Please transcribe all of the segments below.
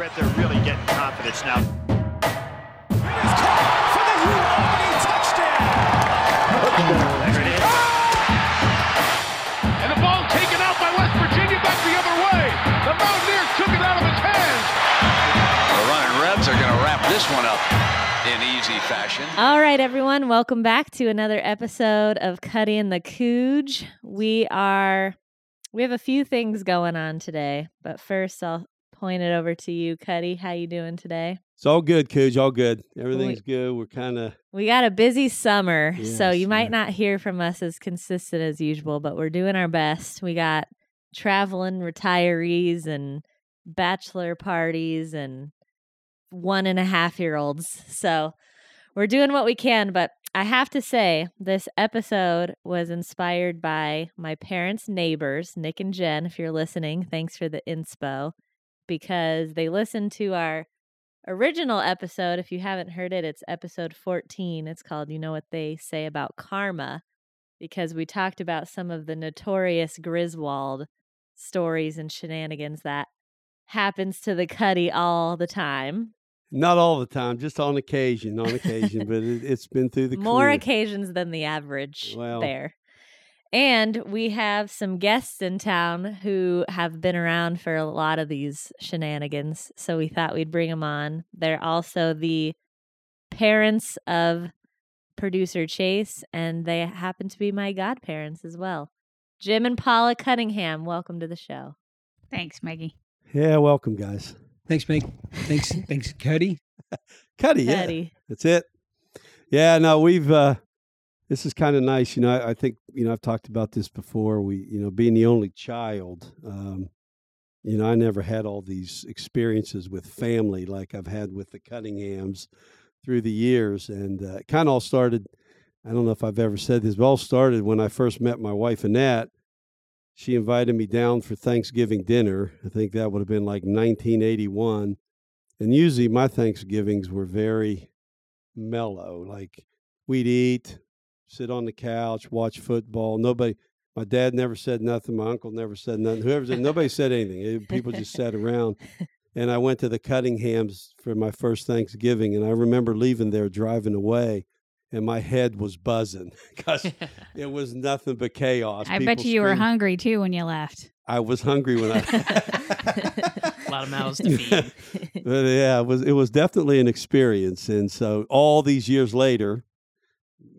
bet they're really getting confidence now. for the Albany touchdown. There it is. And the ball taken out by West Virginia back the other way. The Mountaineers took it out of his hands. The running Rebs are going to wrap this one up in easy fashion. All right, everyone, welcome back to another episode of Cuddy and the Kuge. We are we have a few things going on today, but first I'll point it over to you, Cuddy. How you doing today? It's all good, Kuge. All good. Everything's good. We're kind of We got a busy summer, so Yes, you might not hear from us as consistent as usual, but we're doing our best. We got traveling retirees and bachelor parties and one and a half year olds. So we're doing what we can, but I have to say, this episode was inspired by my parents' neighbors, Nick and Jen. If you're listening, thanks for the inspo because they listened to our original episode. If you haven't heard it, it's episode 14. It's called You Know What They Say About Karma because we talked about some of the notorious Griswold stories and shenanigans that happens to the Cuddy all the time. not all the time, just on occasion, on occasion. but it, it's been through the More career. occasions than the average Well. bear. And we have some guests in town who have been around for a lot of these shenanigans. So we thought we'd bring them on. They're also the parents of producer Chase, and they happen to be my godparents as well. Jim and Paula Cunningham, welcome to the show. Thanks, Maggie. Yeah, welcome, guys. Thanks, Meg. Thanks, thanks, Cuddy. Cuddy, yeah, Cuddy. that's it. Yeah, no, we've. uh This is kind of nice, you know. I, I think you know I've talked about this before. We, you know, being the only child, um, you know, I never had all these experiences with family like I've had with the Cunninghams through the years, and uh, it kind of all started. I don't know if I've ever said this, but all started when I first met my wife Annette. She invited me down for Thanksgiving dinner. I think that would have been like 1981. And usually my Thanksgivings were very mellow. Like we'd eat, sit on the couch, watch football. Nobody, my dad never said nothing. My uncle never said nothing. Whoever said, nobody said anything. It- people just sat around. And I went to the Cunninghams for my first Thanksgiving. And I remember leaving there, driving away, and my head was buzzing because it was nothing but chaos. I bet you you were screaming. hungry too when you left. I was hungry when I. a lot of mouths to feed. but yeah, it was it was definitely an experience, and so all these years later,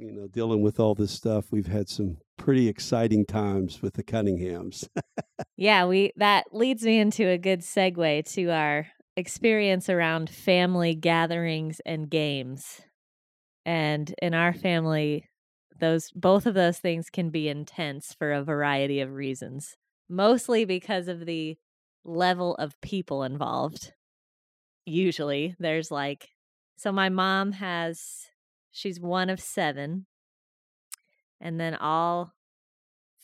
you know, dealing with all this stuff, we've had some pretty exciting times with the Cunninghams. Yeah, we that leads me into a good segue to our experience around family gatherings and games. And in our family, those both of those things can be intense for a variety of reasons. Mostly because of the level of people involved. Usually, there's like so my mom has she's one of 7 and then all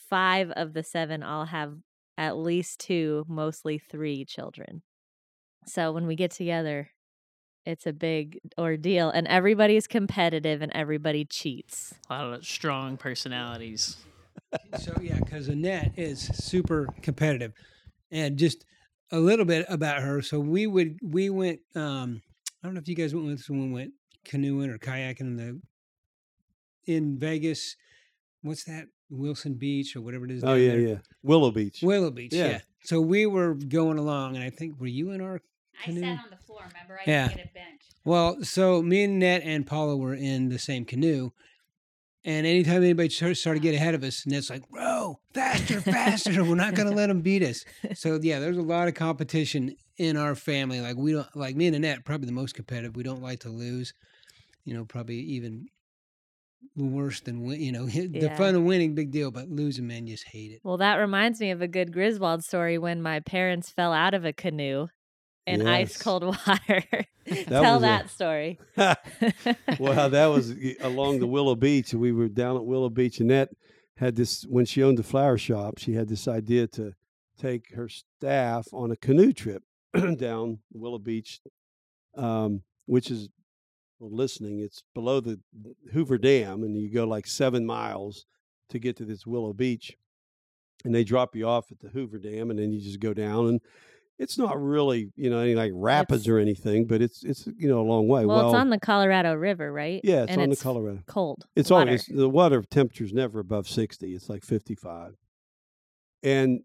five of the seven all have at least two, mostly three children. So when we get together, it's a big ordeal, and everybody's competitive and everybody cheats. A lot of strong personalities. So yeah, because Annette is super competitive, and just a little bit about her. So we would we went. um I don't know if you guys went with someone went canoeing or kayaking in the in Vegas. What's that Wilson Beach or whatever it is? oh yeah, there? yeah, Willow Beach. Willow Beach. Yeah. Yeah. So we were going along, and I think were you in our canoe? I sat on the floor. Remember, I Yeah. didn't a bench. Well, so me and Ned and Paula were in the same canoe. And anytime anybody started, started to get uh-huh. ahead of us, Ned's like, row faster, faster. We're not going to let them beat us. So, yeah, there's a lot of competition in our family. Like, we don't, like me and Annette, probably the most competitive. We don't like to lose, you know, probably even worse than, win, you know, the Yeah. fun of winning, big deal, but losing, man, just hate it. Well, that reminds me of a good Griswold story when my parents fell out of a canoe in ice cold water. Tell was a- that story. well, that was along the Willow Beach. We were down at Willow Beach, and that had this when she owned the flower shop. She had this idea to take her staff on a canoe trip down Willow Beach, um, which is listening. It's below the Hoover Dam, and you go like seven miles to get to this Willow Beach. And they drop you off at the Hoover Dam, and then you just go down and it's not really you know any like rapids It's- or anything, but it's it's you know a long way. Well, it's on the Colorado River, right? yeah, it's and on it's the Colorado. Cold. It's water. it's, the water temperature's never above 60. It's like 55. And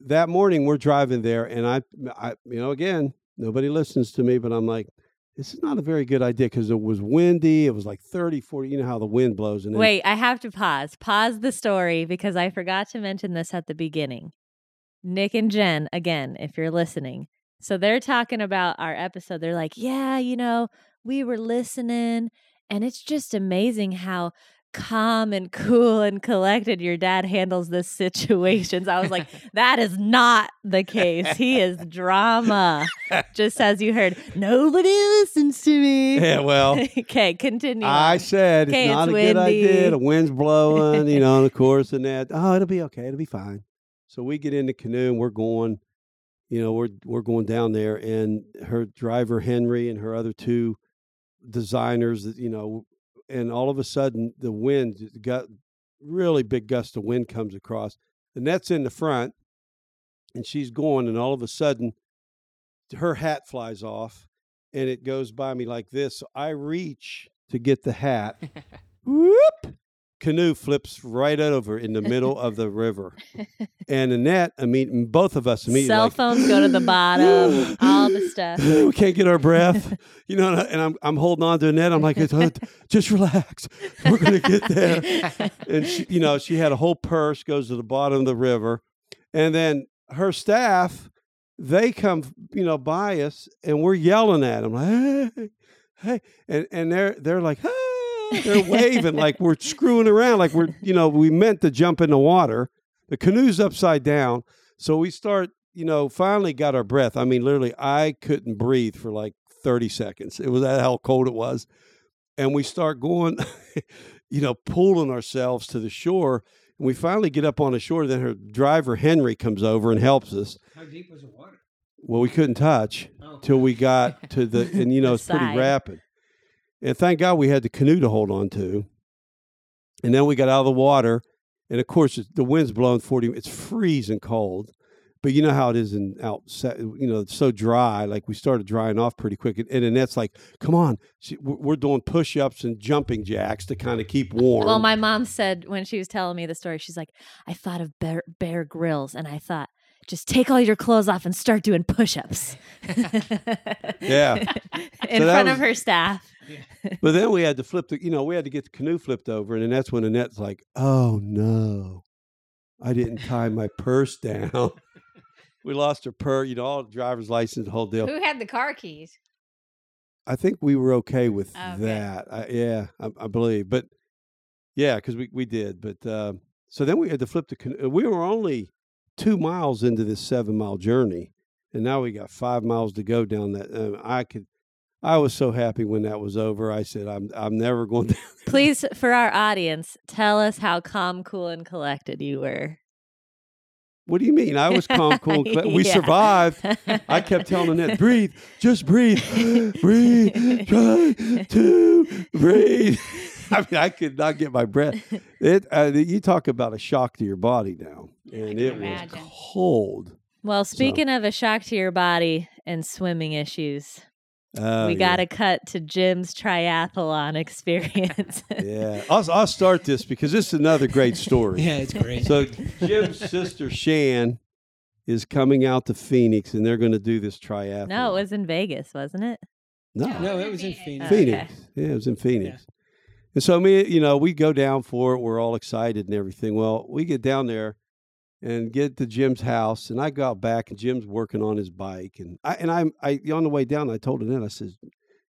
that morning we're driving there and I I you know again, nobody listens to me, but I'm like this is not a very good idea because it was windy. It was like 30, 40. You know how the wind blows. And Wait, I have to pause. Pause the story because I forgot to mention this at the beginning. Nick and Jen, again, if you're listening. So they're talking about our episode. They're like, yeah, you know, we were listening, and it's just amazing how calm and cool and collected your dad handles this situations. I was like, that is not the case. He is drama. Just as you heard, nobody listens to me. Yeah, well, okay, continue. I said Okay, it's not it's a good idea. The wind's blowing, you know, and of course, and that. Oh, it'll be okay. It'll be fine. So we get in the canoe and we're going. You know, we're we're going down there, and her driver Henry and her other two designers. that, You know, and all of a sudden the wind got really big gust of wind comes across. Annette's in the front, and she's going, and all of a sudden, her hat flies off, and it goes by me like this. So I reach to get the hat. Whoop! Canoe flips right over in the middle of the river, and Annette, I mean, both of us immediately. Cell like, phones go to the bottom, all the stuff. we can't get our breath, you know. And, I'm I'm holding on to Annette. I'm like, uh, just relax, we're gonna get there. And she, you know, she had a whole purse goes to the bottom of the river, and then her staff, they come, you know, by us, and we're yelling at them like, hey, hey, and and they're they're like, hey. They're waving like we're screwing around, like we're, you know, we meant to jump in the water. The canoe's upside down. So we start, you know, finally got our breath. I mean, literally, I couldn't breathe for like 30 seconds. It was that how cold it was. And we start going, you know, pulling ourselves to the shore. And we finally get up on the shore. Then her driver, Henry, comes over and helps us. How deep was the water? Well, we couldn't touch Oh. till we got to the, and you know, it's pretty rapid. And thank God we had the canoe to hold on to. And then we got out of the water. And of course, the wind's blowing 40, it's freezing cold. But you know how it is in outside, you know, it's so dry. Like we started drying off pretty quick. And, and Annette's like, come on. She, we're doing push ups and jumping jacks to kind of keep warm. Well, my mom said when she was telling me the story, she's like, I thought of Bear, Bear Grylls, and I thought, just take all your clothes off and start doing push-ups. Yeah. in So front was- of her staff. but then we had to flip the, you know, we had to get the canoe flipped over. And then that's when Annette's like, oh no, I didn't tie my purse down. we lost her purse, you know, all the driver's license, the whole deal. Who had the car keys? I think we were okay with Okay. that. I, yeah, I, I believe. But yeah, because we, we did. But uh, so then we had to flip the canoe. We were only two miles into this seven mile journey. And now we got five miles to go down that. Uh, I could, I was so happy when that was over. I said, I'm, I'm never going to. Please, for our audience, tell us how calm, cool, and collected you were. What do you mean? I was calm, cool, and coll- We Yeah. survived. I kept telling Annette, breathe, just breathe, breathe, try to breathe. I mean, I could not get my breath. It, uh, you talk about a shock to your body now, and it was cold. Well, speaking of a shock to your body and swimming issues, Oh, we yeah. got to cut to Jim's triathlon experience. Yeah, I'll, I'll start this because this is another great story. Yeah, it's great. So Jim's sister Shan is coming out to Phoenix, and they're going to do this triathlon. no, it was in Vegas, wasn't it? no, no, it was in Phoenix. Okay. Phoenix. Yeah, it was in Phoenix. And so me, you know, we go down for it. We're all excited and everything. Well, we get down there and get to Jim's house, and I go out back, and Jim's working on his bike, and I and I'm I on the way down, I told Annette, I says,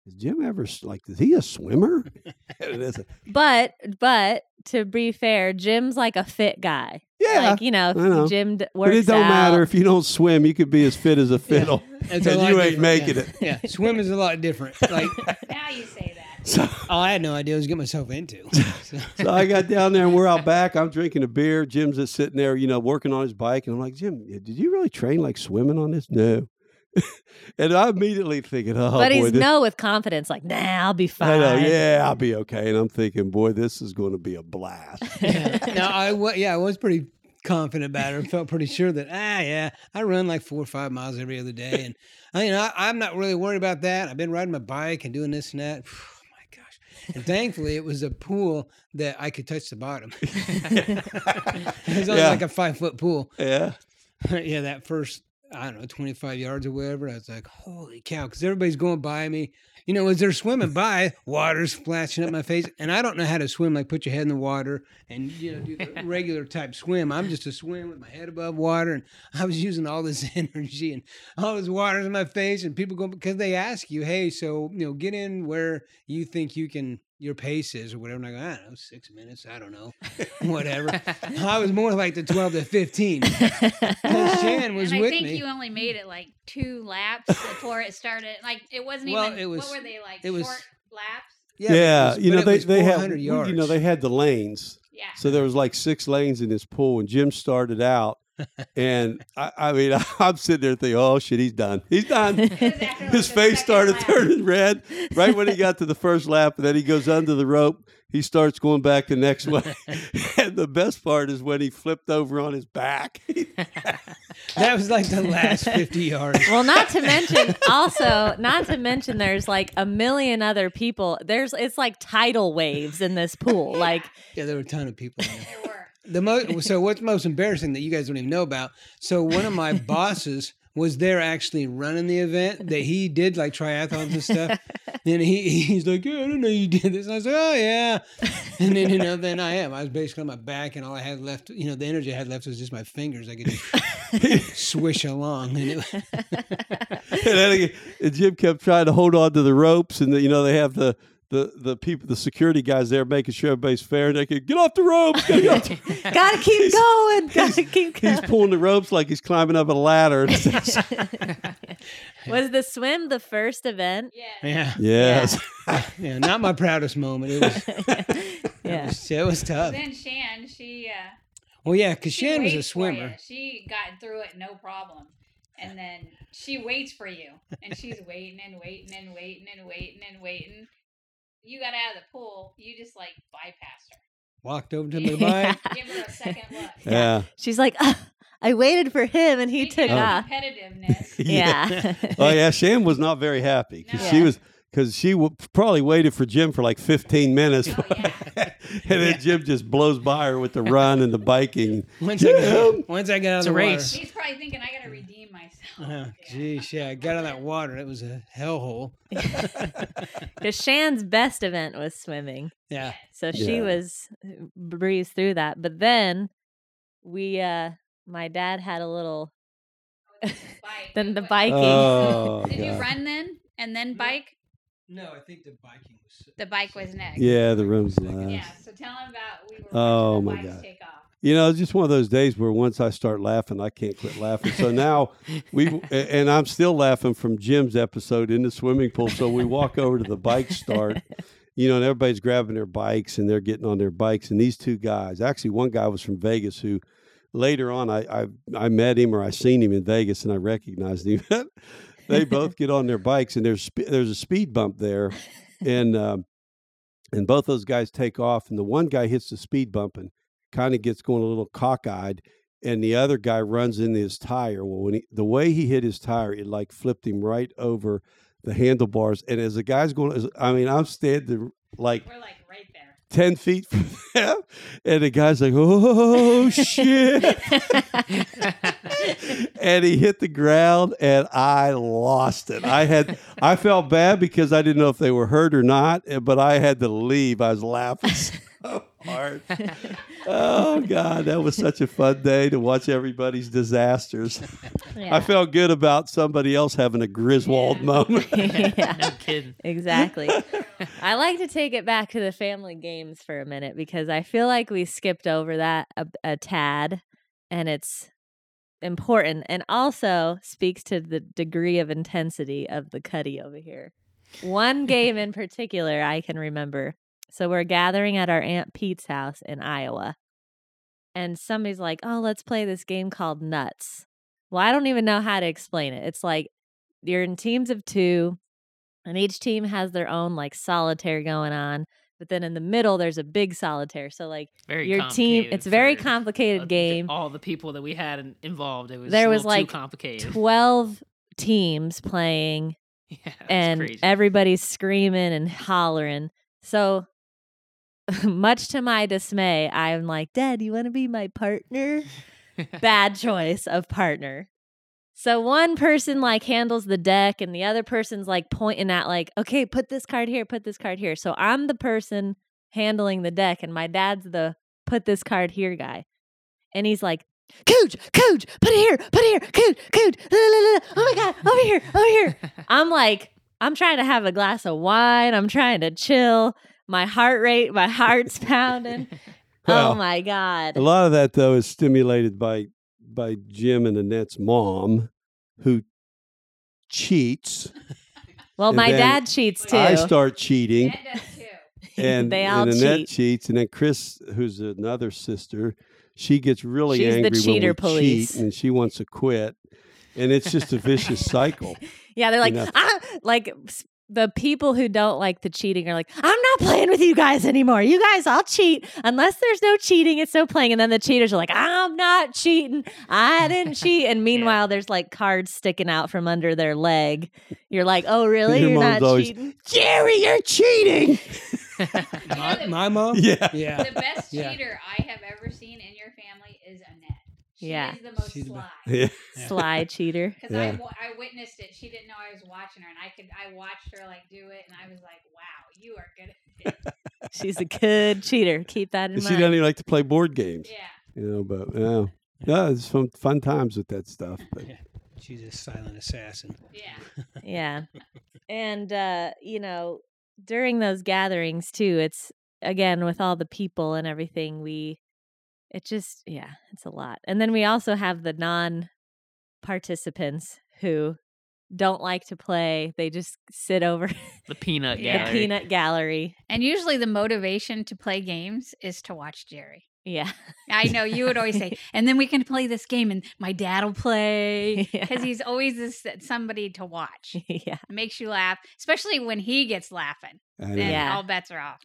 "Is Jim ever like? Is he a swimmer?" and it's a, But but to be fair, Jim's like a fit guy. yeah, like you know, know. Jim d- works but it don't out. matter if you don't swim. You could be as fit as a fiddle, It's and you ain't different, making yeah. it. Yeah, swim is a lot different. Like, Now you say that. So, all I had no idea what I was getting myself into. So- so I got down there and we're out back. I'm drinking a beer. Jim's just sitting there, you know, working on his bike. And I'm like, Jim, did you really train like swimming on this? No. and I'm immediately thinking, oh, but boy, he's this, no with confidence, like, nah, I'll be fine. I know, yeah, I'll be okay. And I'm thinking, boy, this is going to be a blast. yeah. No, I yeah, I was pretty confident about it. I felt pretty sure that ah yeah, I run like four or five miles every other day, and I, you know I, I'm not really worried about that. I've been riding my bike and doing this and that. And thankfully, it was a pool that I could touch the bottom. it was only Yeah. like a five foot pool. Yeah. yeah, that first I don't know, 25 yards or whatever. I was like, holy cow, because everybody's going by me. You know, as they're swimming by, water's splashing up my face. And I don't know how to swim, like put your head in the water and, you know, do the regular type swim. I'm just a swim with my head above water. And I was using all this energy and all this water's in my face. And people go, because they ask you, hey, so, you know, get in where you think you can, your pace is or whatever. And I go, I don't know, six minutes. I don't know, whatever. I was more like the 12 to 15. Because Shan was and I with think me. you only made it like two laps before it started. Like it wasn't Well, even. it was- what were they like? it was- short laps. Yeah, Yeah, was- you know they they have 400 you know they had the lanes, Yeah. so there was like six lanes in this pool, and Jim started out, and I, I mean I'm sitting there thinking, oh shit, he's done, he's done. It was after, like, His face started lap. turning red right when he got to the first lap, and then he goes under the rope. He starts going back the next way, and the best part is when he flipped over on his back. that was like the last 50 yards. Well, not to mention also, not to mention there's like a million other people. There's it's like tidal waves in this pool. Like Yeah, there were a ton of people. In there. There. The most so what's most embarrassing that you guys don't even know about. So one of my bosses was there actually running the event that he did like triathlons and stuff. And he he's like, yeah, I didn't know you did this. And I was like, oh yeah. And then you know, then I am. I was basically on my back, and all I had left, you know, the energy I had left was just my fingers. I could just swish along, and it, and then he- and Jim kept trying to hold on to the ropes, and the, you know they have the. The, the people the security guys there making sure everybody's fair they can get off the ropes gotta get off the-" gotta keep going. Gotta keep he's pulling the ropes like he's climbing up a ladder Was the swim the first event? Yeah. yeah, yes yeah, not my proudest moment. It was, it Yeah. was, it was tough. Then Shan, she. Uh, Well, yeah, because she Shan was a waits for you. swimmer. She got through it no problem. And then she waits for you. And she's waiting and waiting and waiting and waiting and waiting. You got out of the pool. You just like bypassed her. Walked over to the bike. Give her a second look. yeah She's like, "Ah, I waited for him and he Speaking took of off. Competitiveness. Yeah. oh yeah Shan was not very happy because she No. was because she w- probably waited for Jim for like 15 minutes Oh, yeah. and then Jim just blows by her with the run and the biking Once I got, once I got out It's of a the race. He's probably thinking, I got to redeem myself. water. Oh, geez, yeah, I got out of that water. It was a hellhole. Because Shan's best event was swimming. Yeah. So she Yeah. was uh, breezed through that. But then we uh my dad had a little Bike. then the biking. oh Did you run then and then bike? No, I think the biking was. The bike was next. yeah the room's last Yeah. So tell him about we were Oh, the my bikes God. You know, it's just one of those days where once I start laughing, I can't quit laughing. So now we, and I'm still laughing from Jim's episode in the swimming pool. So we walk over to the bike start, you know, and everybody's grabbing their bikes and they're getting on their bikes. And these two guys, actually, one guy was from Vegas who later on I, I, I met him or I seen him in Vegas and I recognized him. they both get on their bikes and there's, there's a speed bump there. And, um, and both those guys take off and the one guy hits the speed bump and kind of gets going a little cockeyed and the other guy runs into his tire. Well when he the way he hit his tire it like flipped him right over the handlebars and as the guy's going as- i mean i'm standing like We're like right there. 10 feet from them and the guy's like oh shit. And he hit the ground and i lost it. I had i felt bad because i didn't know if they were hurt or not eh, but i had to leave. I was laughing so hard oh god that was such a fun day to watch everybody's disasters i felt good about somebody else having a griswold moment yeah. No kidding. Exactly. I like to take it back to the family games for a minute because I feel like we skipped over that a, a tad and it's important and also speaks to the degree of intensity of the cuddy over here. One game in particular I can remember. So we're gathering at our Aunt Pete's house in Iowa. And somebody's like, "Oh, let's play this game called Nuts." Well, I don't even know how to explain it. It's like you're in teams of 2 and each team has their own like solitaire going on but then in the middle there's a big solitaire. So like Very your team, it's a very complicated game. All the people that we had involved, it was There was, like, too complicated. Twelve teams playing, yeah, and crazy. everybody's screaming and hollering. So much to my dismay, I'm like, Dad, you want to be my partner? Bad choice of partner. So one person like handles the deck and the other person's like pointing at like, okay, put this card here, put this card here. So I'm the person handling the deck and my dad's the put this card here guy. And he's like, Cooch, Cooch, put it here, put it here, Cooch, Cooch, la, la, la, la. oh my God, over here, over here. I'm like, I'm trying to have a glass of wine. I'm trying to chill. My heart rate, my heart's pounding. Well, oh my God. A lot of that though is stimulated by by Jim and Annette's mom, who cheats. Well, and my dad cheats too. I start cheating, Ned does too. and, They all and Annette cheat. cheats, and then Chris, who's another sister, she gets really She's the angry cheater when we police. cheat, and she wants to quit, and it's just a vicious cycle. Yeah, they're like, know. ah, like s- the people who don't like the cheating are like, I'm not playing with you guys anymore. You guys all cheat unless there's no cheating. It's no playing. And then the cheaters are like, I'm not cheating. I didn't cheat. And meanwhile, there's like cards sticking out from under their leg. You're like, oh really? Your You're mom's not always, cheating? Jerry, you're cheating. My, my mom? Yeah. Yeah. The best Yeah. cheater I have ever seen in your family is Annette. She Yeah. is the most She's the sly. Yeah. Sly cheater. Because I, Yeah. wa- I witnessed it. She didn't know I was watching her, and I could I watched her like do it, and I was like, "Wow, you are good at it." She's a good cheater. Keep that in She mind. She doesn't even like to play board games, Yeah. you know. But yeah, yeah, it's fun fun times with that stuff. But She's a silent assassin. Yeah. yeah and uh you know during those gatherings too it's again with all the people and everything we it just yeah it's a lot and then we also have the non participants who don't like to play they just sit over the peanut gallery. the gallery. peanut gallery And usually the motivation to play games is to watch Jerry. yeah I know you would always say, and then we can play this game, and my dad will play Yeah. because he's always this somebody to watch. yeah It makes you laugh, especially when he gets laughing. Then Yeah. all bets are off.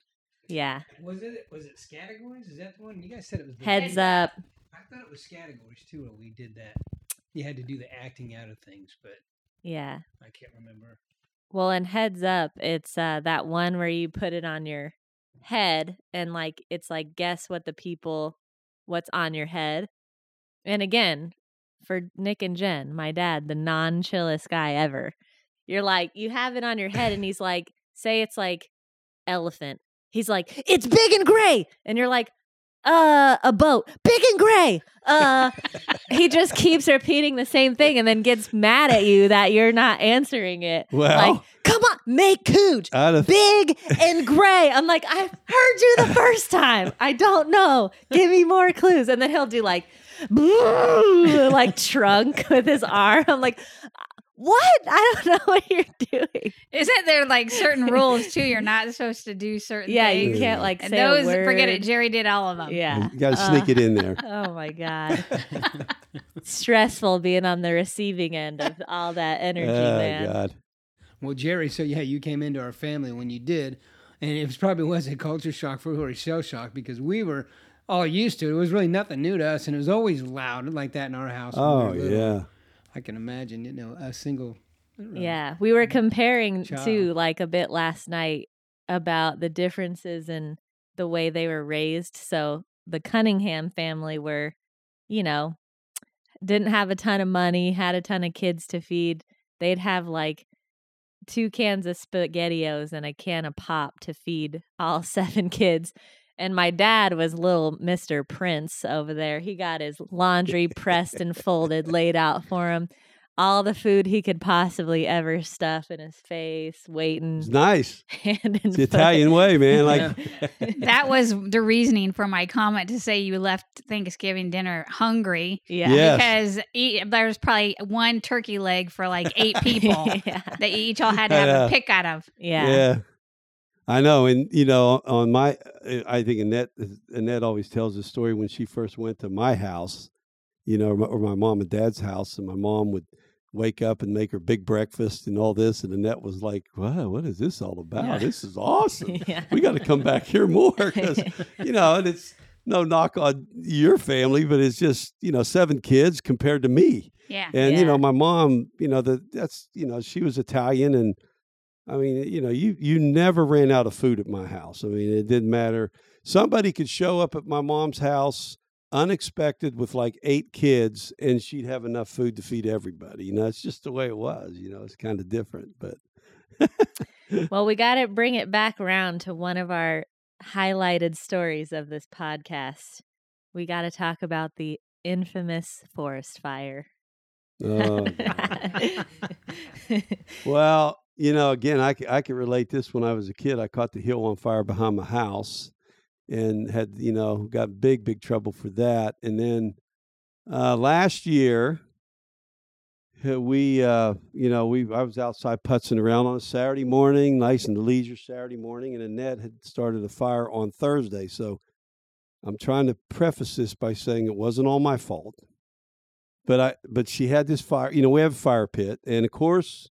Yeah Was it was it categories? Is that the one? You guys said it was heads up I thought it was categories too when we did that. You had to do the acting out of things, but yeah I can't remember. Well, and heads up, it's uh that one where you put it on your head and like it's like guess what the people what's on your head. And again, for Nick and Jen, my dad, the non-chillest guy ever. You're like you have it on your head and he's like say it's like elephant. He's like it's big and gray and you're like uh a boat, big and gray. Uh he just keeps repeating the same thing and then gets mad at you that you're not answering it. Well, like, come on, make cooch of big and gray. I'm like, I heard you the first time. I don't know. Give me more clues. And then he'll do like, like trunk with his arm. I'm like, what? I don't know what you're doing. Isn't there like certain rules too? You're not supposed to do certain Yeah, things. you can't like and say those, a word. forget it. Jerry did all of them. Yeah, you got to sneak Uh, it in there. Oh my god, stressful being on the receiving end of all that energy, oh man. God. Well, Jerry, so yeah, you came into our family when you did, and it was probably was a culture shock for or a shell shock because we were all used to it. It was really nothing new to us, and it was always loud like that in our house. when we Oh little. yeah. I can imagine. You know, a single. Know. Yeah, we were comparing Child. too, like a bit last night about the differences in the way they were raised. So the Cunningham family were, you know, didn't have a ton of money, had a ton of kids to feed. They'd have like two cans of spaghettios and a can of pop to feed all seven kids. And my dad was little Mr. Prince over there. He got his laundry pressed and folded, laid out for him. All the food he could possibly ever stuff in his face, waiting It's nice. hand and It's the foot. Italian way, man. Like That was the reasoning for my comment to say you left Thanksgiving dinner hungry. Yeah. Yes. Because e- there was probably one turkey leg for like eight people yeah. that you each all had to have a pick out of. Yeah. Yeah. I know, and you know, on my, uh, I think Annette, Annette always tells the story when she first went to my house, you know, or my, mom and dad's house, and my mom would wake up and make her big breakfast and all this. And Annette was like, wow, what is this all about? Yeah. This is awesome. yeah. We got to come back here more because, you know, and it's no knock on your family, but it's just, you know, seven kids compared to me. Yeah. And, you know, my mom, you know, the, that's, you know, she was Italian and, I mean, you know, you you never ran out of food at my house. I mean, it didn't matter. Somebody could show up at my mom's house unexpected with like eight kids, and she'd have enough food to feed everybody. You know, it's just the way it was. You know, it's kind of different, but Well, we got to bring it back around to one of our highlighted stories of this podcast. We got to talk about the infamous forest fire. oh, well, you know, again, I, I can relate this. When I was a kid, I caught the hill on fire behind my house, and had you know got big big trouble for that. And then uh, last year, uh, we uh, you know we I was outside putzing around on a Saturday morning, nice and leisure Saturday morning, and Annette had started a fire on Thursday. So I'm trying to preface this by saying it wasn't all my fault. But I but she had this fire, you know, we have a fire pit, and of course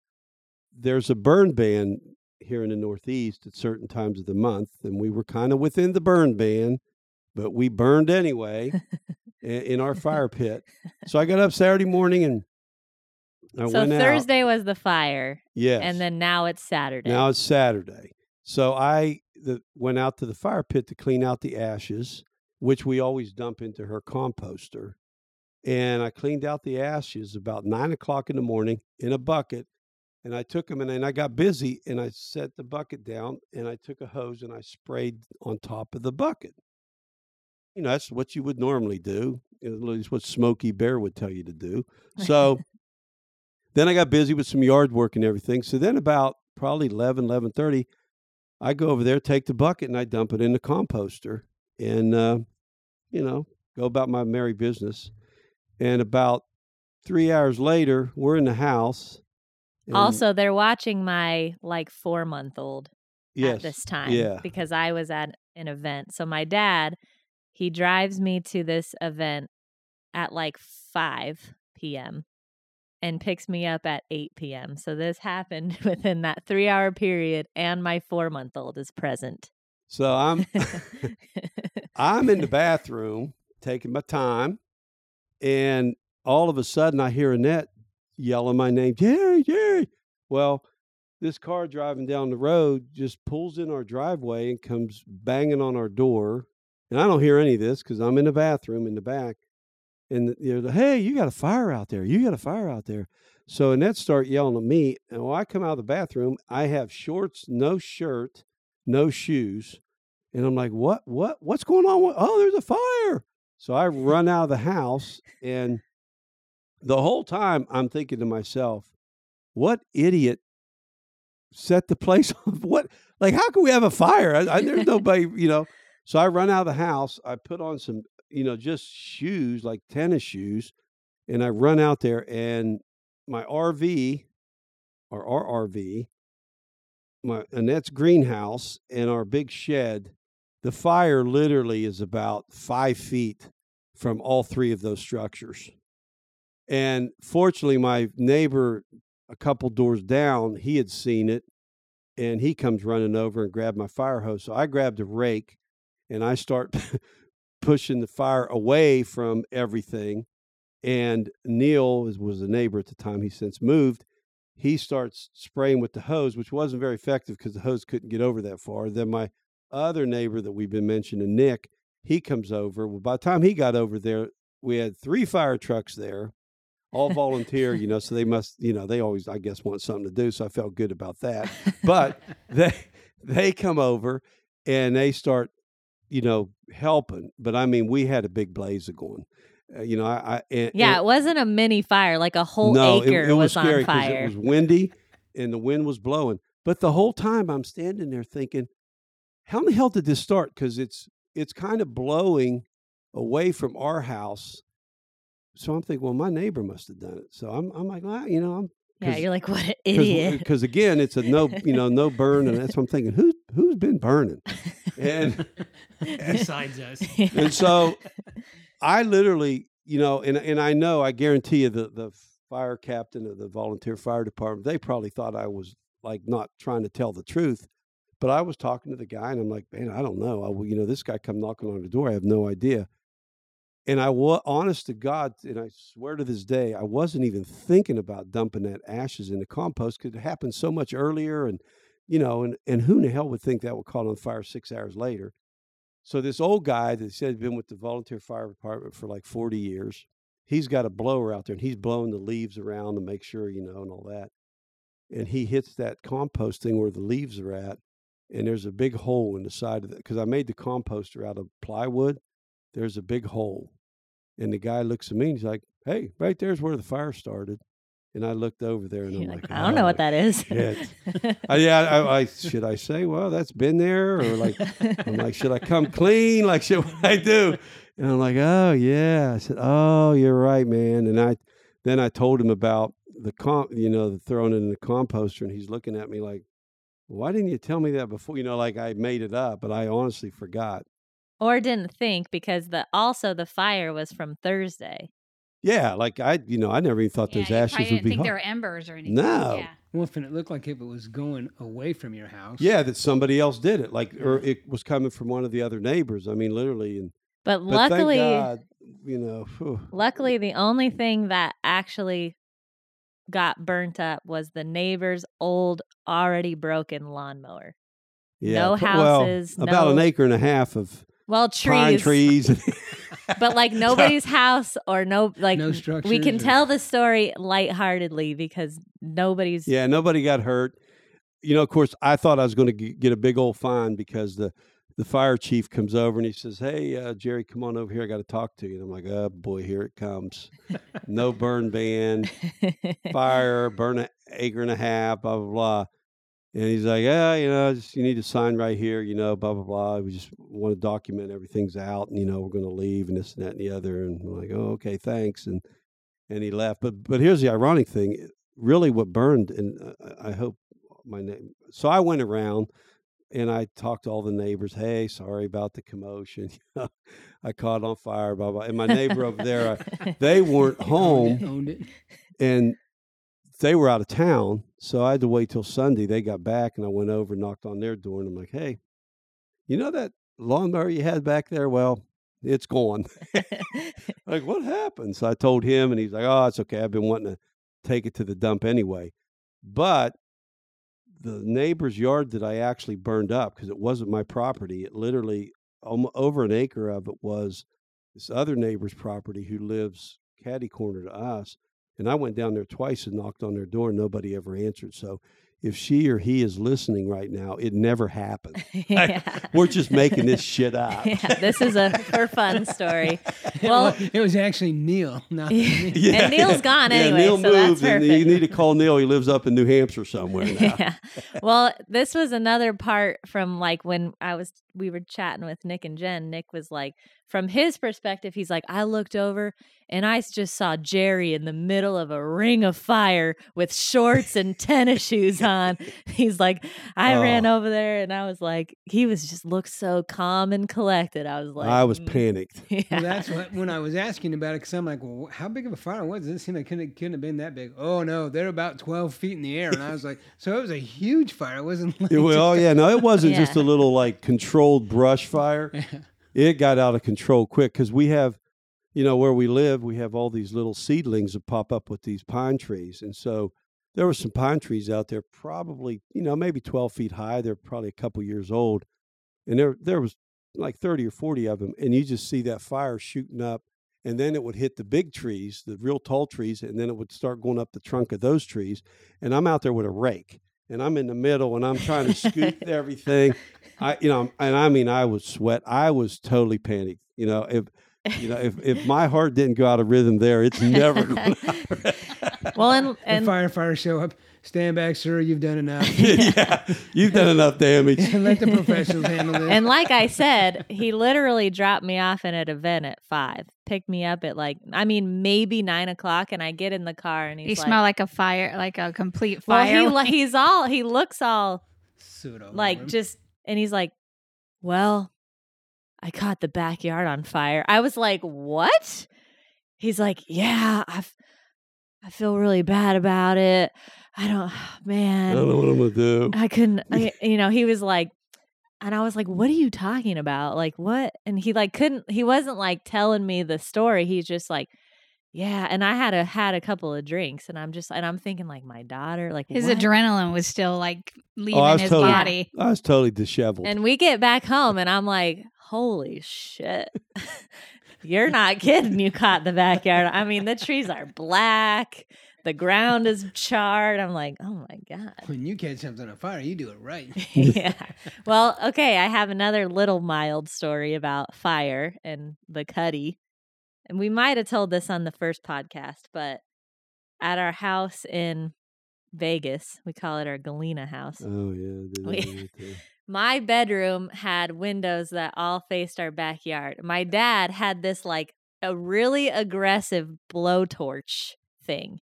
there's a burn ban here in the Northeast at certain times of the month, and we were kind of within the burn ban, but we burned anyway in our fire pit. So I got up Saturday morning and I so went out. So Thursday was the fire, Yes. and then now it's Saturday. Now it's Saturday. So I the, went out to the fire pit to clean out the ashes, which we always dump into her composter. And I cleaned out the ashes about nine o'clock in the morning in a bucket. And I took them and then I got busy and I set the bucket down and I took a hose and I sprayed on top of the bucket. You know, that's what you would normally do. At least what Smokey Bear would tell you to do. So then I got busy with some yard work and everything. So then about probably 11, 11.30, I go over there, take the bucket, and I dump it in the composter and, uh, you know, go about my merry business. And about three hours later, we're in the house. And- also, they're watching my like four month old yes, at this time Yeah. because I was at an event. So my dad, he drives me to this event at like 5 p.m. and picks me up at 8 p.m. So this happened within that 3-hour period and my 4-month-old is present. So I'm I'm in the bathroom taking my time, and all of a sudden I hear Annette yelling my name, Jerry, Jerry. Well, this car driving down the road just pulls in our driveway and comes banging on our door. And I don't hear any of this because I'm in the bathroom in the back. And you know, hey, you got a fire out there. You got a fire out there. So Annette start yelling at me. And when I come out of the bathroom, I have shorts, no shirt, no shoes. And I'm like, what, what, what's going on? Oh, there's a fire. So I run out of the house. And the whole time I'm thinking to myself, what idiot set the place on what? Like, how can we have a fire? I, I, there's nobody, you know. So I run out of the house. I put on some, you know, just shoes, like tennis shoes. And I run out there and my RV or our RV, my Annette's greenhouse and our big shed, the fire literally is about five feet from all three of those structures. And fortunately, my neighbor a couple doors down, he had seen it and he comes running over and grabbed my fire hose. So I grabbed a rake and I start pushing the fire away from everything. And Neil was, a neighbor at the time. He since moved. He starts spraying with the hose, which wasn't very effective because the hose couldn't get over that far. Then my other neighbor that we've been mentioning, Nick, he comes over. Well, by the time he got over there, we had three fire trucks there, all volunteer, you know, so they must, you know, they always, I guess, want something to do. So I felt good about that. But they they come over and they start, you know, helping. But I mean, we had a big blaze going. Uh, you know, I, I and, Yeah, and- it wasn't a mini fire, like a whole no, it- acre it, was, was, scary on fire. It was windy and the wind was blowing. But the whole time I'm standing there thinking, how in the hell did this start? Because it's it's kind of blowing away from our house. So I'm thinking, well, my neighbor must have done it. So I'm I'm like, well, you know, I'm yeah, 'cause- you're like, what an idiot. because again, it's a no, you know, no burn, and that's what I'm thinking. Who who's been burning? And Besides us. and so I literally, you know, and and I know, I guarantee you, the the fire captain of the volunteer fire department. They probably thought I was like not trying to tell the truth, but I was talking to the guy, and I'm like, man, I don't know. I, well, you know, this guy come knocking on the door. I have no idea. And I was honest to God, and I swear to this day, I wasn't even thinking about dumping that ashes in the compost because it happened so much earlier, and you know, and and who in the hell would think that would caught on fire six hours later? So this old guy that said he'd been with the volunteer fire department for like 40 years, he's got a blower out there and he's blowing the leaves around to make sure, you know, and all that. And he hits that compost thing where the leaves are at, and there's a big hole in the side of it because I made the composter out of plywood. There's a big hole. And the guy looks at me and he's like, Hey, right there's where the fire started. And I looked over there and I'm like, like, I don't know what "Oh, that is. shit." I, yeah, I, I should I say, well, that's been there, or like, I'm like, should I come clean? Like, should what I do? And I'm like, oh yeah. I said, oh, you're right, man. And I, then I told him about the comp, you know, the throwing it in the composter, and he's looking at me like, why didn't you tell me that before? You know, like I made it up, but I honestly forgot. Or didn't think because the also the fire was from Thursday. Yeah, like I, you know, I never even thought Yeah, those you ashes would didn't be think hot. there were embers or anything. No. Yeah. Well, if it looked like if it was going away from your house. Yeah, that somebody else did it, like, or it was coming from one of the other neighbors. I mean, literally, and But but luckily, God, you know, phew. luckily the only thing that actually got burnt up was the neighbor's old already broken lawnmower. yeah, No put- well, houses, about an acre and a half of Well, pine trees, trees. but like nobody's house or no like No we can or- tell the story lightheartedly because nobody's yeah, nobody got hurt. You know, of course, I thought I was going to get a big old fine because the the fire chief comes over and he says, "Hey, uh, Jerry, come on over here. I got to talk to you." And I'm like, "Oh boy, here it comes. no burn ban, fire, burn an acre and a half, blah blah blah." And he's like, "Yeah, you know, just you need to sign right here, you know, blah blah blah. We just want to document everything's out, and you know, we're going to leave, and this and that and the other." And I'm like, "Oh, okay, thanks." And and he left. But but here's the ironic thing: really, what burned, and uh, I hope my name. So I went around and I talked to all the neighbors. Hey, sorry about the commotion. I caught on fire, blah blah. And my neighbor over there, I, they weren't home Owned it, owned it. and they were out of town. So I had to wait till Sunday. They got back, and I went over, knocked on their door, and I'm like, "Hey, you know that lawnmower you had back there? Well, it's gone." like, what happened? So I told him, and he's like, "Oh, it's okay. I've been wanting to take it to the dump anyway." But the neighbor's yard that I actually burned up because it wasn't my property. It literally over an acre of it was this other neighbor's property who lives catty corner to us. And I went down there twice and knocked on their door. and Nobody ever answered. So if she or he is listening right now, it never happened. yeah. We're just making this shit up. yeah, this is a for fun story. Well, it was actually Neil, not me. Yeah, and Neil's gone anyway, Neil so that's moved, and you need to call Neil. He lives up in New Hampshire somewhere now. yeah. Well, this was another part from like when I was we were chatting with Nick and Jen. Nick was like, from his perspective, he's like, I looked over and I just saw Jerry in the middle of a ring of fire with shorts and tennis shoes on. He's like, I ran Oh. over there and I was like, he was just looked so calm and collected. I was like, I was "Mm." panicked. Yeah. Well, that's what when I was asking about it because I'm like, well, how big of a fire was it? It seemed like couldn't it couldn't have been that big. Oh no, they're about 12 feet in the air, and I was like, so it was a huge fire. It wasn't like Yeah, well, just yeah, no, it wasn't just a little like controlled brush fire. It got out of control quick because we have, you know, where we live, we have all these little seedlings that pop up with these pine trees, and so there were some pine trees out there, probably you know maybe twelve feet high. They're probably a couple years old, and there there was like thirty or forty of them, and you just see that fire shooting up, and then it would hit the big trees, the real tall trees, and then it would start going up the trunk of those trees, and I'm out there with a rake, and I'm in the middle, and I'm trying to scoop everything. I, you know, and I mean, I was sweat. I was totally panicked. You know, if you know, if if my heart didn't go out of rhythm there, it's never going. to well, and the and firefighters show up. Stand back, sir. You've done enough. yeah, you've done enough damage. Let the professionals handle this. and like I said, he literally dropped me off in at an event at five, picked me up at like, I mean, maybe nine o'clock, and I get in the car and he's You like, smell like a fire, like a complete well, fire. he he's all he looks all pseudo like just, and he's like, well, I caught the backyard on fire. I was like, what? He's like, yeah, I've. I feel really bad about it. I don't, man. I don't know what I'm gonna do. I couldn't, I, you know, he was like, and I was like, what are you talking about? Like, what? And he like couldn't, he wasn't like telling me the story. He's just like, yeah. And I had a, had a couple of drinks and I'm just, and I'm thinking like my daughter, like His what? adrenaline was still like oh, leaving Oh, his totally, body. I was totally disheveled. And we get back home and I'm like, holy shit. You're not kidding. You caught the backyard. I mean, the trees are black. The ground is charred. I'm like, oh my God. When you catch something on fire, you do it right. yeah. Well, okay. I have another little mild story about fire and the cuddy. And we might have told this on the first podcast, but at our house in Vegas, we call it our Galena house. oh yeah, I did that We- My bedroom had windows that all faced our backyard. My dad had this like a really aggressive blowtorch thing.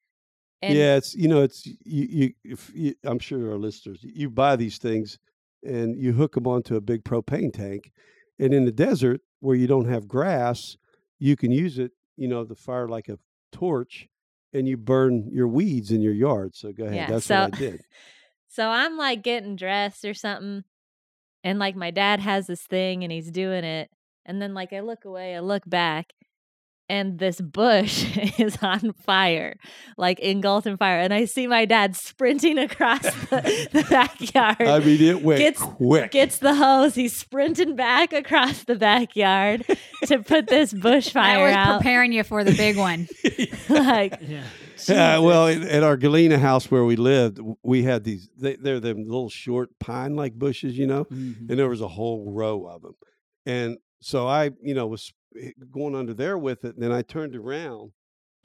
And yeah, it's you know it's you. you, if you I'm sure our listeners, you buy these things and you hook them onto a big propane tank, and in the desert where you don't have grass, you can use it. You know, the fire like a torch, and you burn your weeds in your yard. So go ahead. Yeah, That's so- what I did. So I'm like getting dressed or something. And like my dad has this thing and he's doing it. And then like I look away, I look back, and this bush is on fire, like engulfed in fire. And I see my dad sprinting across the, the backyard. I mean, it went Gets- quick. Gets the hose. He's sprinting back across the backyard to put this bush That fire was out. preparing you for the big one. like, Yeah. Yeah, well, at, at our Galena house where we lived, we had these. They, they're them little short pine-like bushes, you know, Mhm. and there was a whole row of them. And so I, you know, was going under there with it, and then I turned around,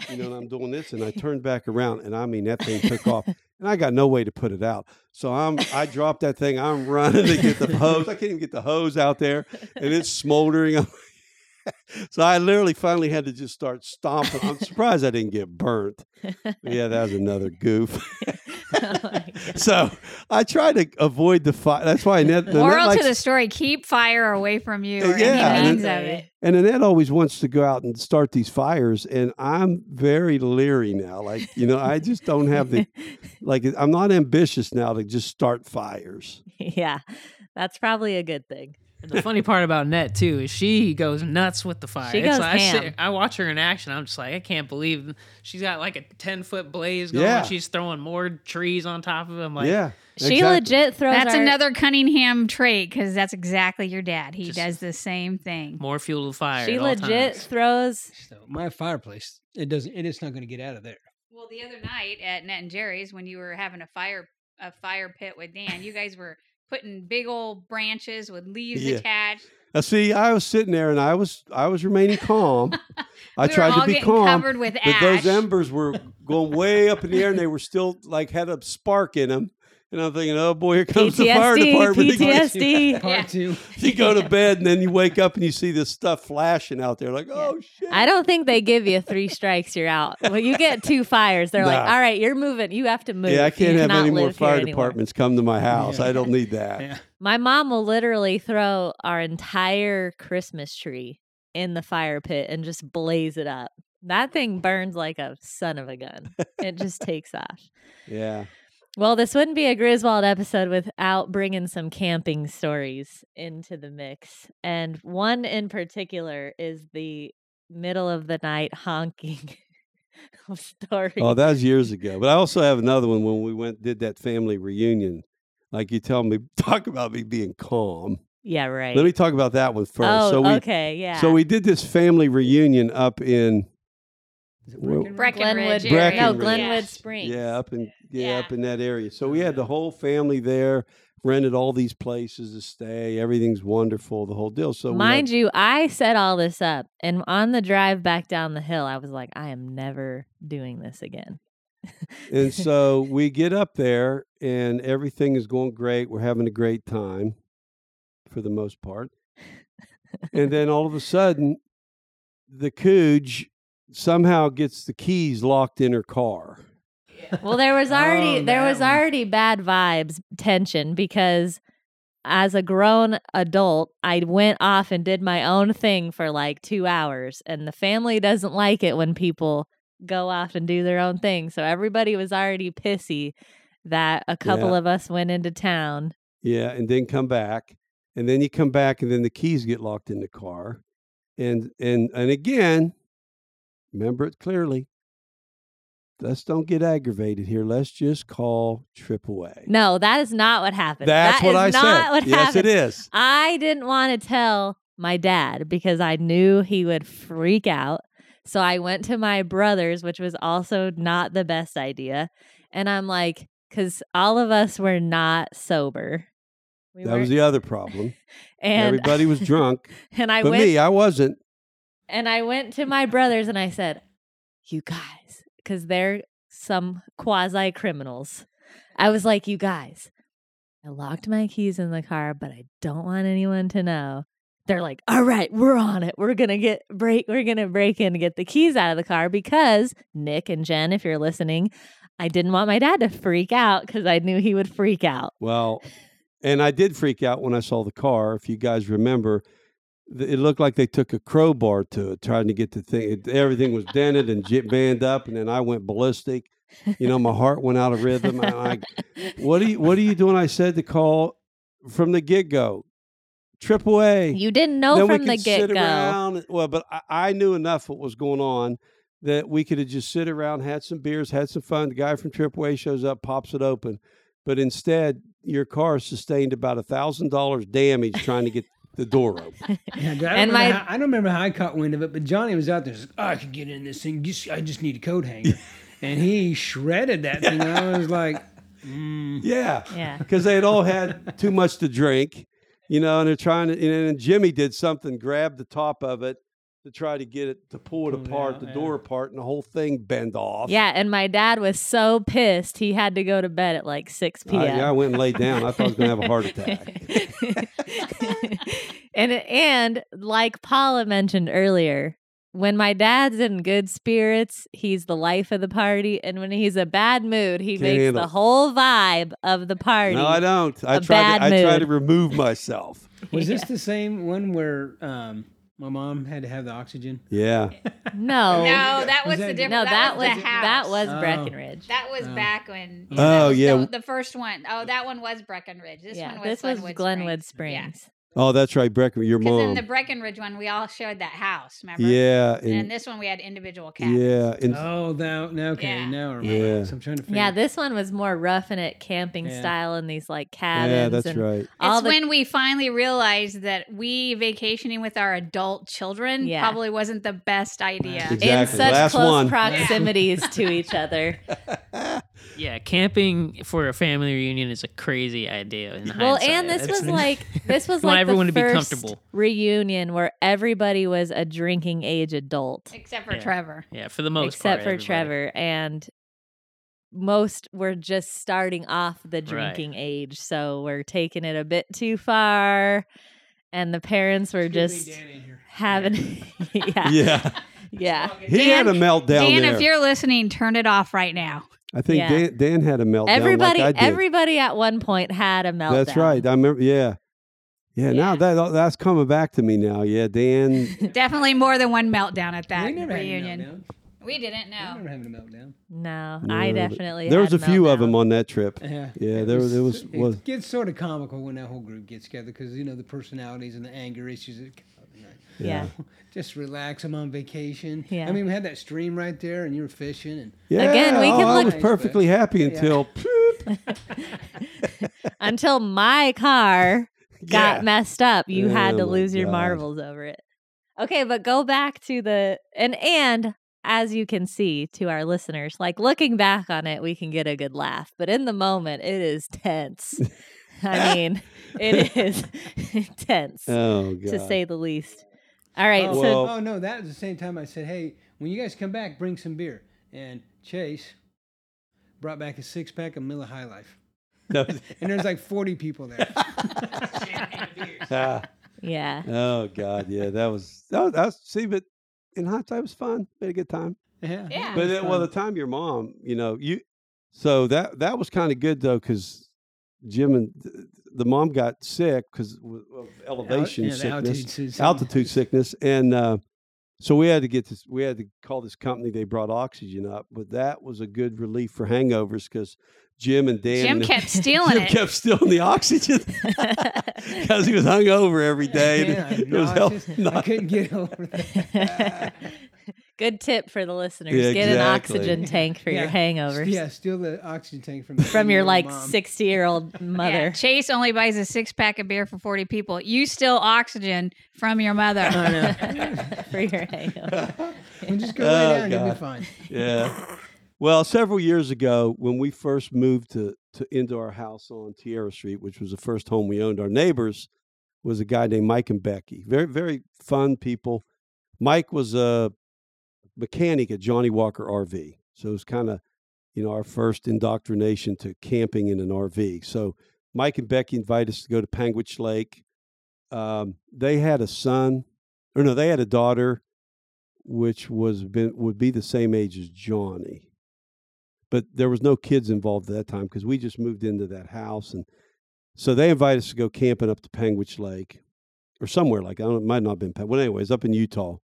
you know, and I'm doing this, and I turned back around, and I mean that thing took off, and I got no way to put it out. So I'm, I dropped that thing. I'm running to get the hose. I can't even get the hose out there, and it's smoldering. so I literally finally had to just start stomping. I'm surprised I didn't get burnt. Yeah, that was another goof. oh so I tried to avoid the fire. That's why Annette, Annette Moral likes, to the story: keep fire away from you or Yeah, any means it- of it. and Annette always wants to go out and start these fires, and I'm very leery now. Like you know, I just don't have the like. I'm not ambitious now to just start fires. yeah, that's probably a good thing. And the funny part about Net too is she goes nuts with the fire. She It's goes like, I, ham. sit- I watch her in action. I'm just like, I can't believe she's got like a ten foot blaze going. Yeah. She's throwing more trees on top of him. Like, yeah, She exactly. legit throws. That's our- another Cunningham trait because that's exactly your dad. He Just- does the same thing. more fuel to the fire. She at all legit times. throws. So my fireplace, it doesn't, and it's not going to get out of there. Well, the other night at Net and Jerry's, when you were having a fire a fire pit with Dan, you guys were putting big old branches with leaves Yeah. attached. Now, see, I was sitting there and I was I was remaining calm. I tried to be calm, covered with but those embers were going way up in the air, and they were still like had a spark in them. And I'm thinking, oh boy, here comes the fire department. again. PTSD. Part Yeah. two. you go to bed and then you wake up and you see this stuff flashing out there, like, oh shit. I don't think they give you three strikes, you're out. When you get two fires, they're like, "All right, you're moving. You have to move. yeah, I can't have any more live here fire anymore." departments come to my house. Yeah. I don't need that. Yeah. My mom will literally throw our entire Christmas tree in the fire pit and just blaze it up. That thing burns like a son of a gun. it just takes off. Yeah. Well, this wouldn't be a Griswold episode without bringing some camping stories into the mix. And one in particular is the middle of the night honking story. Oh, that was years ago. But I also have another one when we went did that family reunion. Like you tell me, talk about me being calm. yeah, right. Let me talk about that one first. oh, so we okay, yeah. so we did this family reunion up in Well, Breckenridge. Glenwood, area. no, Breckenridge. Glenwood Springs. yeah, up in yeah, Yeah. up in that area. So we had the whole family there, rented all these places to stay. Everything's wonderful, the whole deal. So Mind had- you, I set all this up, and on the drive back down the hill, I was like, I am never doing this again. and so we get up there and everything is going great. We're having a great time for the most part. and then all of a sudden, the Kuge somehow gets the keys locked in her car. Well, there was oh, already Oh, there was one. already bad vibes, tension because as a grown adult, I went off and did my own thing for like 2 hours and the family doesn't like it when people go off and do their own thing. So everybody was already pissy that a couple Yeah. of us went into town. Yeah, and then come back, and then you come back, and then the keys get locked in the car, and and and again, remember it clearly. Let's don't get aggravated here. Let's just call AAA. No, that is not what happened. That's That what is I not said. What yes, happened. it is. I didn't want to tell my dad because I knew he would freak out. So I went to my brother's, which was also not the best idea. And I'm like, because all of us were not sober. We That was the other problem. and Everybody was drunk, and I but went me, I wasn't. And I went to my brothers and I said, "You guys, because they're some quasi criminals." I was like, "You guys, I locked my keys in the car, but I don't want anyone to know." They're like, "All right, we're on it. We're gonna get break. We're gonna break in and get the keys out of the car because Nick and Jen, if you're listening, I didn't want my dad to freak out because I knew he would freak out." Well, and I did freak out when I saw the car. If you guys remember, it looked like they took a crowbar to it, trying to get the thing. It, everything was dented and jit up, and then I went ballistic. You know, my heart went out of rhythm. I, what are you? What are you doing? I said to call from the get go, triple A. You didn't know then from the get go. Well, but I, I knew enough what was going on that we could have just sit around, had some beers, had some fun. The guy from AAA shows up, pops it open, but instead, your car sustained about a thousand dollars damage trying to get the door open. Yeah, I don't, And remember my- how, I don't remember how I caught wind of it, but Johnny was out there. Says, oh, I could get in this thing. Just, I just need a coat hanger, and he shredded that thing. And I was like, mm. Yeah, Yeah. because they had all had too much to drink, you know, and they're trying to. And then Jimmy did something, grabbed the top of it to try to get it to pull it Pull apart, out, the yeah. door apart, and the whole thing bend off. Yeah, and my dad was so pissed he had to go to bed at like 6 I, p.m. yeah, I went and laid down. I thought I was going to have a heart attack. and and like Paula mentioned earlier, when my dad's in good spirits, he's the life of the party, and when he's a bad mood, he Can't makes handle the whole vibe of the party. No, I don't. I a tried. To, I try to remove myself. was this the same one where um, my mom had to have the oxygen? Yeah. No, No, that was, Was the that- different. no, that, was the house. that was Oh. Breckenridge. That was Oh. back when. Oh, that was yeah. The, the first one. Oh, that one was Breckenridge. This yeah, one was this was Glenwood Glenwood Springs. Springs. Oh, that's right, Brecken. Your Because in the Breckenridge one, we all shared that house. Remember? yeah. And, And, this one, we had individual cabins. yeah. And Oh, now, now okay, Yeah. now I remember. Yeah. So I'm trying to figure. Yeah, this one was more rough roughing it camping Yeah. style in these like cabins. yeah, that's and right. All it's the when we finally realized that we vacationing with our adult children Yeah. probably wasn't the best idea. Right. in such Last close one. proximities to each other. Yeah, camping for a family reunion is a crazy idea. In Well, hindsight. and this That's- was like this was like everyone the to be comfortable. reunion where everybody was a drinking age adult, Except for Yeah. Trevor. yeah, for the most except part, for everybody. Trevor, and most were just starting off the drinking age, so we're taking it a bit too far, and the parents were Excuse just me, Dan in here. having, yeah, Yeah. yeah. He had a meltdown Dan, there. if you're listening, turn it off right now. I think Yeah. Dan, Dan had a meltdown. Everybody, like I did. everybody at one point had a meltdown. That's right. I remember. Yeah. Yeah. Now that that's coming back to me now. Yeah. Dan. Definitely more than one meltdown at that we reunion. had a meltdown. We didn't We know. never having a meltdown. No, No, I definitely. There was had a few of them on that trip. Yeah, Yeah, there was- it was- It was- gets sort of comical when that whole group gets together because you know the personalities and the anger issues. That come up, you know, Yeah. Just relax. I'm on vacation. Yeah. I mean, we had that stream right there, and you were fishing, and Yeah. Again, we oh, could I look- was perfectly happy until. until my car got Yeah. messed up. You oh had Oh to my lose your marbles over it. Okay, but go back to the and and as you can see to our listeners, like looking back on it, we can get a good laugh. But in the moment, it is tense. I mean, it is tense Oh God. to say the least. All right, oh, so Well- oh no, that was the same time I said, hey, when you guys come back, bring some beer. And Chase brought back a six pack of Miller High Life, No. and there's like 40 people there. Ah, yeah. oh God. Yeah. That was. That was. That's, see, but in hindsight, it was fun. We had a good time. Yeah, Yeah. But then, well, the time your mom, you know, you. So that that was kind of good though, because Jim and th- the mom got sick because of elevation yeah, sickness, altitude, sickness. altitude sickness, and uh, So we had to get this. We had to call this company. They brought oxygen up, but that was a good relief for hangovers because Jim and Dan. Jim kept stealing Jim it. kept stealing the oxygen because he was hungover every day. and Yeah, it was help- nauseous. I not- couldn't get over that. Good tip for the listeners. Yeah, Get an oxygen tank for your Yeah. hangovers. Yeah, steal the oxygen tank from From your like 60 year old mother. Yeah, Chase only buys a six pack of beer for 40 people. You steal oxygen from your mother. for your hangover. Well, just go Oh, lay down, you'll be fine. yeah. Well, several years ago, when we first moved to, to into our house on Tierra Street, which was the first home we owned, our neighbors was a guy named Mike and Becky. Very, very fun people. Mike was a mechanic at Johnny Walker RV, so it was kind of, you know, our first indoctrination to camping in an RV. So Mike and Becky invited us to go to Panguitch Lake. Um, they had a son, or no, they had a daughter which was been would be the same age as Johnny. But there was no kids involved at that time because we just moved into that house and so they invited us to go camping up to Panguitch Lake or somewhere like I don't it might not have been well anyways up in Utah.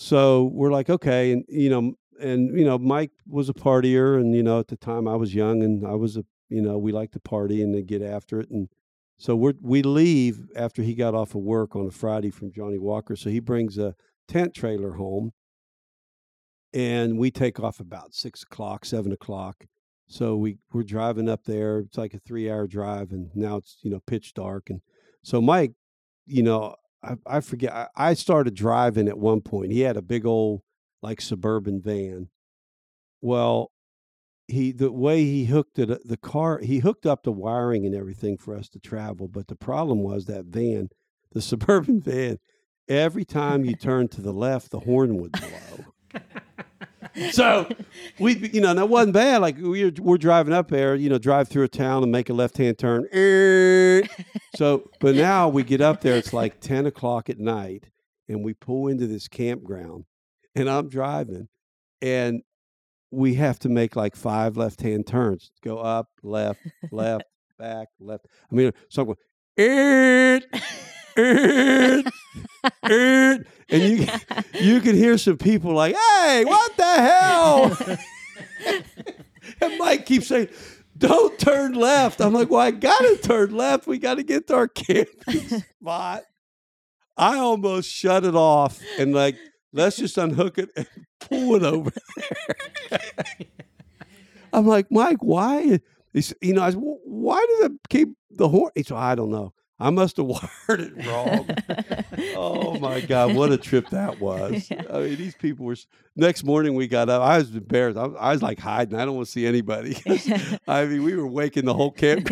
So we're like okay and you know and you know Mike was a partier and you know at the time I was young and I was a you know we liked to party and then get after it and so we we leave after he got off of work on a Friday from Johnny Walker so he brings a tent trailer home. And we take off about six o'clock seven o'clock so we we're driving up there. It's like a three hour drive and now it's you know pitch dark and so mike you know i, I forget I, I started driving at one point he had a big old like suburban van. Well he the way he hooked it the car he hooked up the wiring and everything for us to travel but the problem was that van the suburban van every time you turned to the left the horn would blow so we you know that wasn't bad. Like we were, we're driving up there you know drive through a town and make a left hand turn. Eh. so but now we get up there it's like 10 o'clock at night and we pull into this campground and i'm driving and we have to make like five left hand turns. Go up left left back left. I mean so i'm going "Eh, eh, eh," and you you can hear some people like hey what the hell? And mike keeps saying don't turn left. I'm like well i gotta turn left. We gotta get to our camping spot. I almost shut it off and like let's just unhook it and pull it over i'm like mike why he said, you know i said, "Wh- why does it keep the horn? He said i don't know i must have wired it wrong oh my god what a trip that was Yeah. i mean these people were next morning we got up i was embarrassed i, I was like hiding i don't want to see anybody. i mean we were waking the whole camp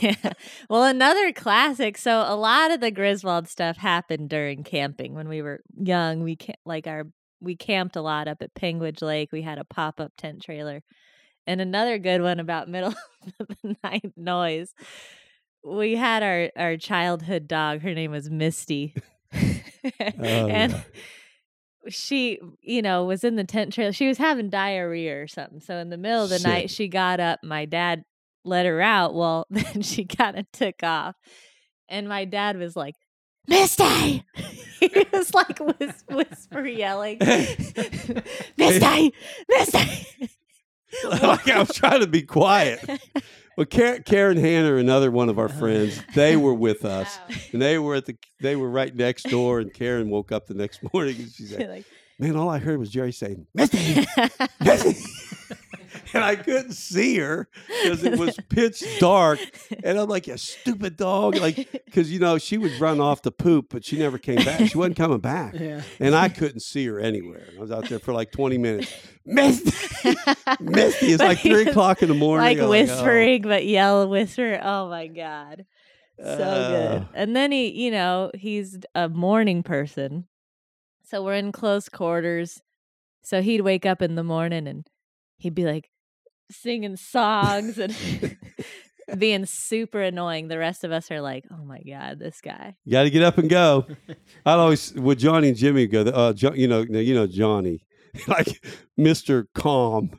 yeah. Well, another classic. So a lot of the Griswold stuff happened during camping when we were young. We ca- like our we camped a lot up at Panguitch Lake. We had a pop up tent trailer, and another good one about middle of the night noise. We had our our childhood dog. Her name was Misty, oh, and yeah. she, you know, was in the tent trailer. She was having diarrhea or something. So in the middle of the Sick. night, she got up. My dad let her out. Well, then she kind of took off. And my dad was like, Misty! he was like whis- whisper yelling, Misty! Misty! like I was trying to be quiet. Well, Karen, Karen Hanner, another one of our uh-huh. friends, they were with us, Wow. and they were at the they were right next door. And Karen woke up the next morning and she said, like, "Man, all I heard was Jerry saying Misty, Misty," and I couldn't see her because it was pitch dark. And I'm like, "You stupid dog!" Like, because you know she would run off to poop, but she never came back. She wasn't coming back, Yeah. and I couldn't see her anywhere. I was out there for like 20 minutes. Misty, Misty. It's like three o'clock in the morning. like I'm oh. whispering, but yell whisper. Oh my God. So good. Oh. And then he, you know, he's a morning person. So we're in close quarters. So he'd wake up in the morning and he'd be like singing songs and being super annoying. The rest of us are like, oh my God, this guy. You got to get up and go. I'd always with Johnny and Jimmy go. Uh, jo- you know, you know Johnny, like Mister Calm.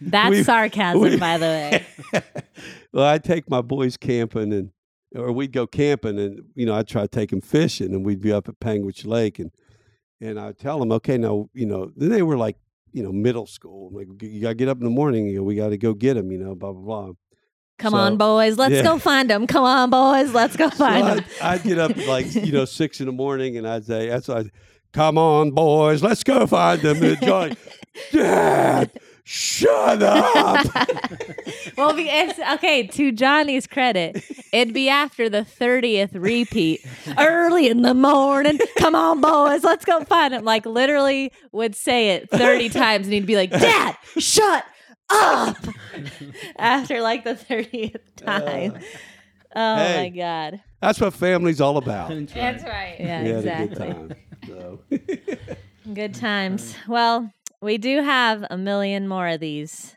That's We- sarcasm, we- by the way. well, I'd take my boys camping and, or we'd go camping and, you know, I'd try to take them fishing and we'd be up at Panguitch Lake and and I tell them, okay, now you know, then they were like, you know, middle school. Like you got to get up in the morning. You know, we got to go get them. You know, blah blah blah. Come So- on, boys. Let's yeah. go find them. Come on, boys. Let's go So find them. I'd, I'd get up like you know six in the morning, and I'd say, "That's why." Come on, boys, let's go find them. And Johnny, Dad, shut up. well, it's okay. To Johnny's credit, it'd be after the thirtieth repeat, early in the morning. Come on, boys, let's go find him. Like literally, would say it thirty times, and he'd be like, "Dad, shut up!" after like the thirtieth time. oh hey. my god! That's what family's all about. That's right. Yeah, We had a exactly. good time. So. Good times. Well, we do have a million more of these,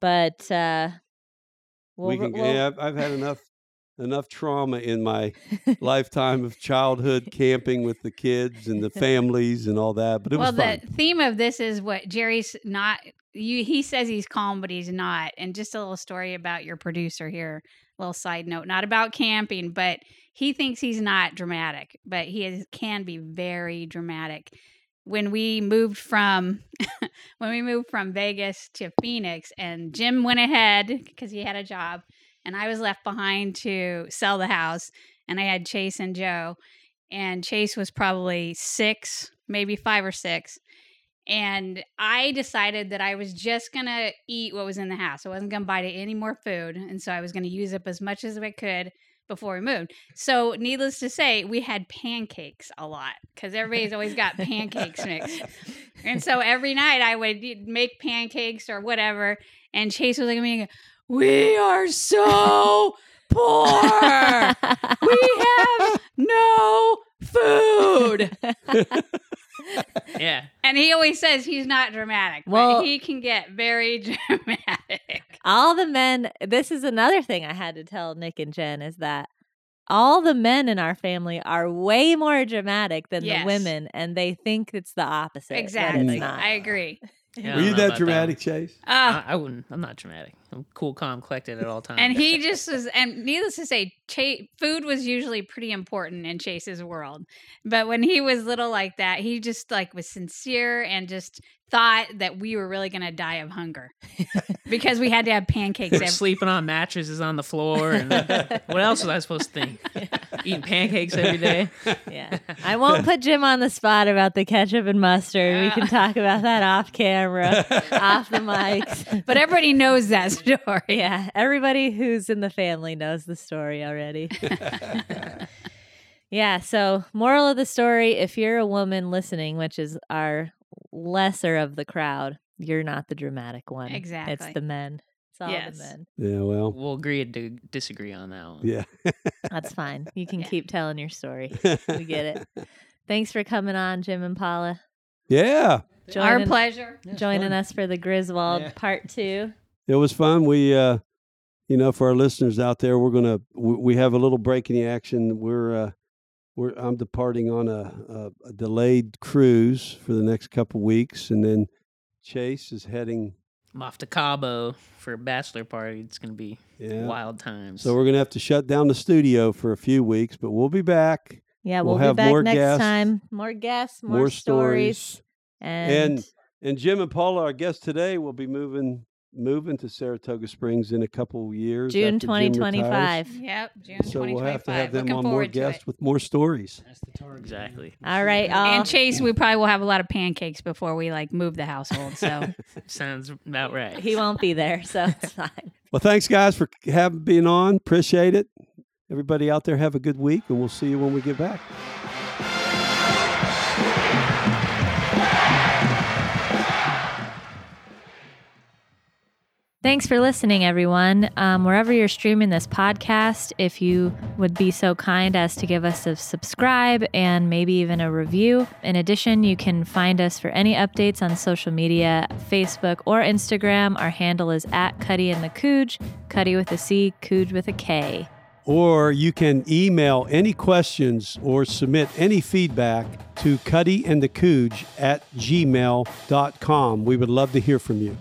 but uh, we'll, we can, we'll- yeah, I've, I've had enough enough trauma in my lifetime of childhood camping with the kids and the families and all that. But it well, was fun. the theme of this is what Jerry's not. You, he says he's calm, but he's not. And just a little story about your producer here. little side note, not about camping, but he thinks he's not dramatic, but he is, can be very dramatic. When we moved from when we moved from Vegas to Phoenix, and Jim went ahead because he had a job, and I was left behind to sell the house, and I had Chase and Joe, and Chase was probably six, maybe five or six. And I decided that I was just going to eat what was in the house. I wasn't going to buy any more food. And so I was going to use up as much as I could before we moved. So, needless to say, we had pancakes a lot because everybody's always got pancakes mixed. And so every night I would make pancakes or whatever. And Chase was like, at me, We are so poor. We have no food. Yeah. And he always says he's not dramatic. Well- but he can get very dramatic. all the men this is another thing i had to tell nick and jen is that all the men in our family are way more dramatic than Yes. the women and they think it's the opposite that it's Exactly. not. I agree. Yeah, Were you that about dramatic, Chase? one. Uh, I, I wouldn't. I'm not dramatic. I'm cool, calm, collected at all times. and he just was, and needless to say, Chase, food was usually pretty important in Chase's world. But when he was little like that, he just like was sincere and just thought that we were really going to die of hunger because we had to have pancakes. We're every- sleeping on mattresses on the floor. And what else was I supposed to think? Eating pancakes every day. yeah i won't put jim on the spot about the ketchup and mustard we can talk about that off camera off the mics but everybody knows that story. yeah everybody who's in the family knows the story already yeah so moral of the story if you're a woman listening which is our lesser of the crowd you're not the dramatic one Exactly. it's Exactly. the men it's all Yes. the men Yeah, well, We'll agree to disagree on that one. yeah. that's fine you can Yeah. keep telling your story we get it thanks for coming on jim and paula Yeah, Our pleasure. joining fun. us for the griswold Yeah. part two it was fun. We, uh, you know, for our listeners out there, we're gonna we, we have a little break in the action. We're uh, we're I'm departing on a, a, a delayed cruise for the next couple weeks, and then Chase is heading. I'm off to Cabo for a bachelor party. It's gonna be Yeah. wild times. So we're gonna have to shut down the studio for a few weeks, but we'll be back. yeah We'll we'll, have be back more next guests, time more guests more, More, stories, stories. and And and Jim and Paula, our guests today, will be moving moving to Saratoga Springs in a couple years. June after Jim retires. 2025. Yep, June So 2025. we'll have to have them Looking on more forward to it. guests with more stories. That's the target. exactly. All right. I'll, And uh, Chase, we probably will have a lot of pancakes before we like move the household. So Sounds about right. he won't be there, so it's fine. Well, thanks guys for having being on. Appreciate it. Everybody out there, have a good week, and we'll see you when we get back. Thanks for listening, everyone. Um, wherever you're streaming this podcast, if you would be so kind as to give us a subscribe and maybe even a review. In addition, you can find us for any updates on social media Facebook or Instagram. Our handle is at Cuddy and the Kuge, Cuddy with a C, Kuge with a K. Or you can email any questions or submit any feedback to cuddyandthekuge at gmail.com. We would love to hear from you.